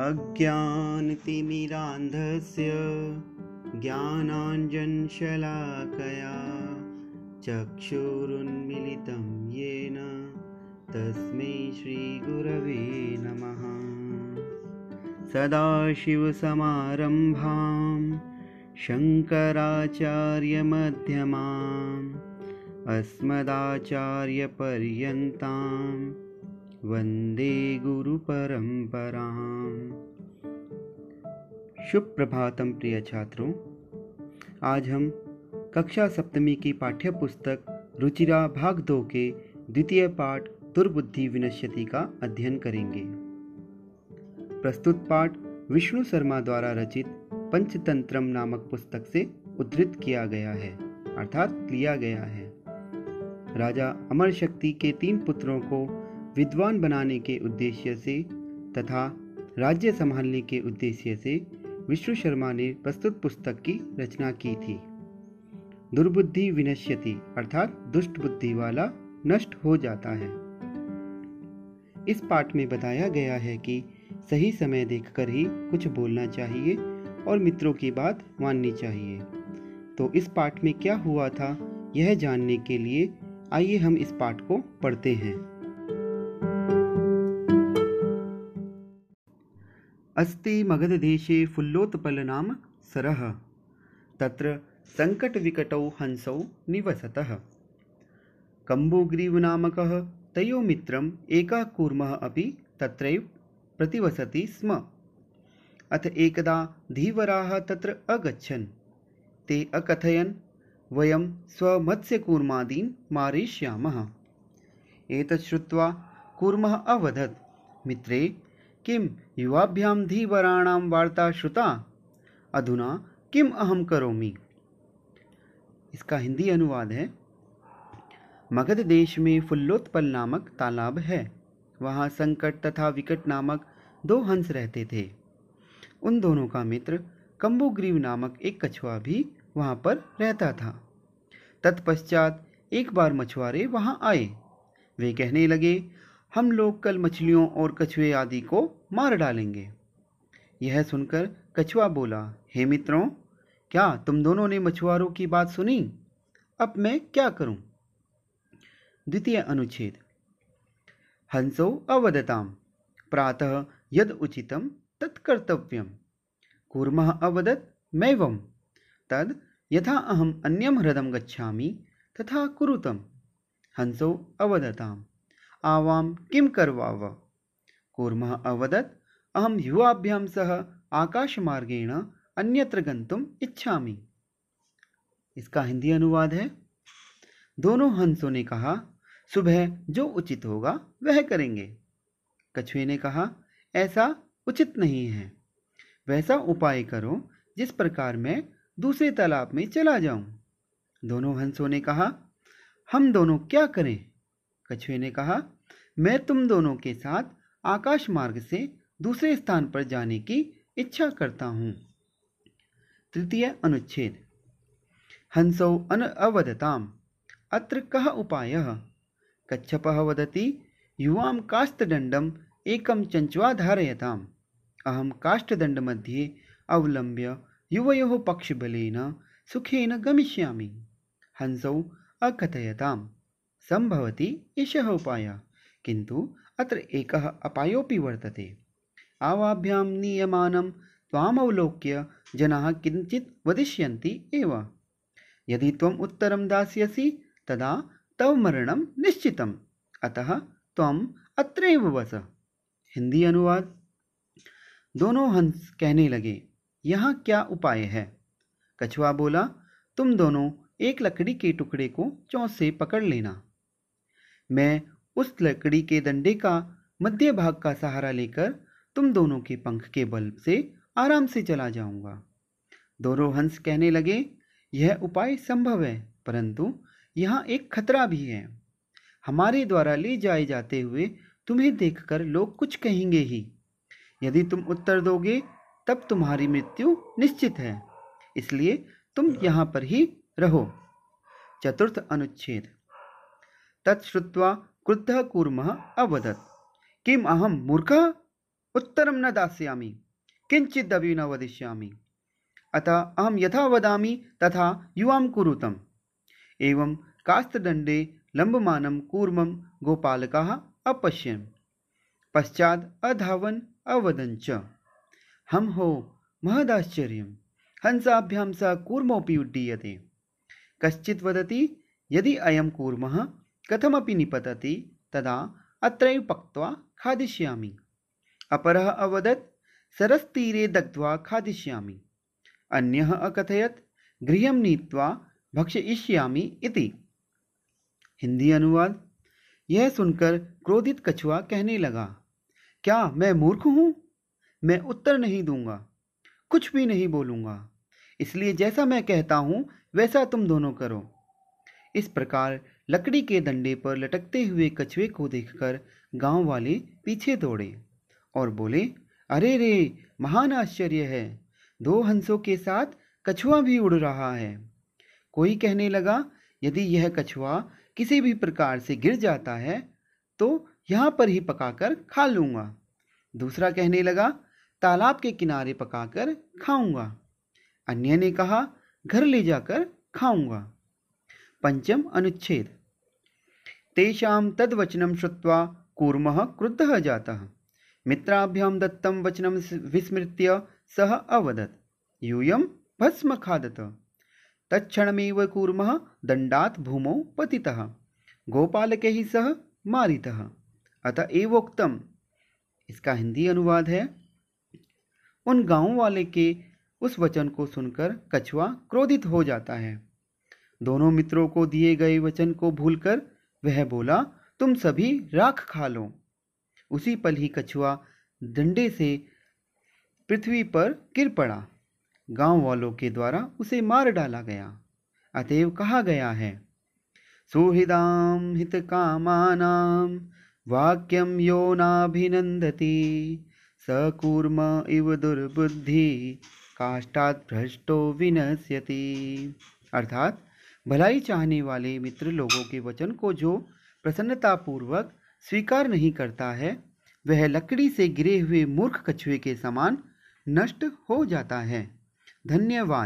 अज्ञानतिमिरान्धस्य ज्ञानाञ्जनशलाकया चक्षुरुन्मिलितं येन तस्मै श्रीगुरवे नमः। सदाशिवसमारम्भां शङ्कराचार्यमध्यमाम् अस्मदाचार्यपर्यन्तां वंदे गुरुपरम्पराम्। शुभ प्रभातम प्रिय छात्रों, आज हम कक्षा सप्तमी की पाठ्य पुस्तक रुचिरा भाग दो के द्वितीय पाठ दुर्बुद्धि विनश्यति का अध्ययन करेंगे। प्रस्तुत पाठ विष्णु शर्मा द्वारा रचित पंचतंत्रम नामक पुस्तक से उद्धृत किया गया है, अर्थात लिया गया है। राजा अमर शक्ति के तीन पुत्रों को विद्वान बनाने के उद्देश्य से तथा राज्य संभालने के उद्देश्य से विष्णु शर्मा ने प्रस्तुत पुस्तक की रचना की थी। दुर्बुद्धि विनश्यति, अर्थात दुष्ट बुद्धि वाला नष्ट हो जाता है। इस पाठ में बताया गया है कि सही समय देखकर ही कुछ बोलना चाहिए और मित्रों की बात माननी चाहिए। तो इस पाठ में क्या हुआ था, यह जानने के लिए आइए हम इस पाठ को पढ़ते हैं। अस्ति मगधदेशे फुल्लोत्पल नाम सरः, तत्र सङ्कटविकटौ हंसौ निवसतः। कम्बुग्रीवनामकः तयो मित्रम् एकः कूर्मः अपि तत्रैव प्रतिवसति स्म। अथ एकदा धीवराः तत्र अगच्छन्। ते अकथयन्, वयं स्वमत्स्यकूर्मादीन् मारिष्यामः एतत् श्रुत्वा कूर्मः अवदत्, मित्रे किं युवाभ्यां धीवराणां वार्ता श्रुता? अधुना किम अहम करोमि? इसका हिंदी अनुवाद है। मगध देश में फुल्लोत्पल नामक तालाब है। वहाँ संकट तथा विकट नामक दो हंस रहते थे। उन दोनों का मित्र कम्बुग्रीव नामक एक कछुआ भी वहाँ पर रहता था। तत्पश्चात एक बार मछुआरे वहाँ आए। वे कहने लगे, हम लोग कल मछलियों और कछुए आदि को मार डालेंगे। यह सुनकर कछुआ बोला, हे मित्रों, क्या तुम दोनों ने मछुआरों की बात सुनी? अब मैं क्या करूँ? द्वितीय अनुच्छेद। हंसो अवदताम, प्रातः यद उचितम तत्कर्तव्यम कूर्म अवदत मैवम, तद यथा अहम अन्यम हृदम गच्छामि तथा कुरुतम। हंसो अवदताम आवाम किम करवाव? कूर्मः अवदत्। अहम युवाभ्याम सह आकाशमार्गेण अन्यत्र गंतुम इच्छामि। इसका हिंदी अनुवाद है। दोनों हंसों ने कहा, सुबह जो उचित होगा, वह करेंगे। कछुए ने कहा, ऐसा उचित नहीं है। वैसा उपाय करो, जिस प्रकार मैं दूसरे तालाब में चला जाऊँ। दोनों हंसों ने कहा, हम दोनों क्या करें? कछुए ने कहा, मैं तुम दोनों के साथ आकाश मार्ग से दूसरे स्थान पर जाने की इच्छा करता हूँ। तृतीय अनुच्छेद। हंसौ अन अवदताम। अत्र कः उपायः? कच्छपः वदति, युवां काष्ठदण्डम् एकं चञ्च्वा धारयताम् अहं काष्ठदण्डमध्ये अवलम्ब्य युवयोः पक्षबलेन सुखेन गमिष्यामि। हंसौ अकथयतां सम्भवति एषः उपायः। किन्तु अत्र एकः अपायोऽपि वर्तते। आवाभ्यां नीयमानं त्वामवलोक्य जनाः किञ्चित् वदिष्यन्ति एव। यदि त्वम् उत्तरं दास्यसि, तदा तव मरणं निश्चितम्। अतः त्वम् अत्रैव वस। हिंदी अनुवाद। दोनों हंस कहने लगे, यहाँ क्या उपाय है? कछुआ बोला, तुम दोनों एक लकड़ी के टुकड़े को चौंस से पकड़ लेना। मैं उस लकड़ी के डंडे का मध्य भाग का सहारा लेकर तुम दोनों के पंख के बल से आराम से चला जाऊँगा। दोनों हंस कहने लगे, यह उपाय संभव है, परंतु यहाँ एक खतरा भी है। हमारे द्वारा ले जाए जाते हुए तुम्हें देखकर लोग कुछ कहेंगे ही। यदि तुम उत्तर दोगे, तब तुम्हारी मृत्यु निश्चित है। इसलिए तुम यहाँ पर ही रहो। चतुर्थ अनुच्छेद। तत्श्रुत्वा क्रुद्धः कूर्मः अवदत्। किम अहम मूर्ख? उत्तरं न दास्यामि। किञ्चिदपि न वदिष्यामि। अतः अहं यथा वदामि तथा युवां कुरुतम्। एवं कास्तदण्डे लम्बमानं कूर्मं गोपालकः अपश्यन्। पश्चात् अधावन् अवदन् च। हम हो महदाश्चर्यं हंसाभ्यां सह कूर्मोऽपि उड्डीयते। कश्चित् वदति, यदि अयं कूर्मः? कथमपि निपतति, तदा अत्रैव पक्त्वा खादिष्यामि। अपरः अवदत्, सरस्तीरे दग्ध्वा खादिष्यामि। अन्यः अकथयत्, गृहं नीत्वा भक्षयिष्यामि इति। हिंदी अनुवाद। यह सुनकर क्रोधित कछुआ कहने लगा, क्या मैं मूर्ख हूँ? मैं उत्तर नहीं दूँगा, कुछ भी नहीं बोलूँगा। इसलिए जैसा मैं कहता हूँ, वैसा तुम दोनों करो। इस प्रकार लकड़ी के डंडे पर लटकते हुए कछुए को देखकर गाँव वाले पीछे दौड़े और बोले, अरे रे, महान आश्चर्य है। दो हंसों के साथ कछुआ भी उड़ रहा है कोई कहने लगा, यदि यह कछुआ किसी भी प्रकार से गिर जाता है तो यहाँ पर ही पकाकर खा लूँगा दूसरा कहने लगा, तालाब के किनारे पकाकर खाऊँगा। अन्य ने कहा, घर ले जाकर खाऊँगा पंचम अनुच्छेद। तेषां तद्वचनं श्रुत्वा कूर्मः क्रुद्धः जातः। मित्राभ्यां दत्तं वचनं विस्मृत्य सः अवदत्। यूयं भस्म खादत तत्क्षणमेव कूर्मः दण्डात् भूमौ पतितः। गोपालकैः सह मारितः। अतः एवोक्तम। इसका हिंदी अनुवाद है। उन गाँव वाले के उस वचन को सुनकर कछुआ क्रोधित हो जाता है। दोनों मित्रों को दिए गए वचन को भूलकर वह बोला, तुम सभी राख खा लो। उसी पल ही कछुआ डंडे से पृथ्वी पर गिर पड़ा। गाँव वालों के द्वारा उसे मार डाला गया। अतएव कहा गया है सुहृदाम हित कामानाम वाक्यम यो नाभिनंदती सकूर्म इव दुर्बुद्धि काष्टात भ्रष्टो विनश्यति। अर्थात भलाई चाहने वाले मित्र लोगों के वचन को जो प्रसन्नतापूर्वक स्वीकार नहीं करता है, वह लकड़ी से गिरे हुए मूर्ख कछुए के समान नष्ट हो जाता है। धन्यवाद।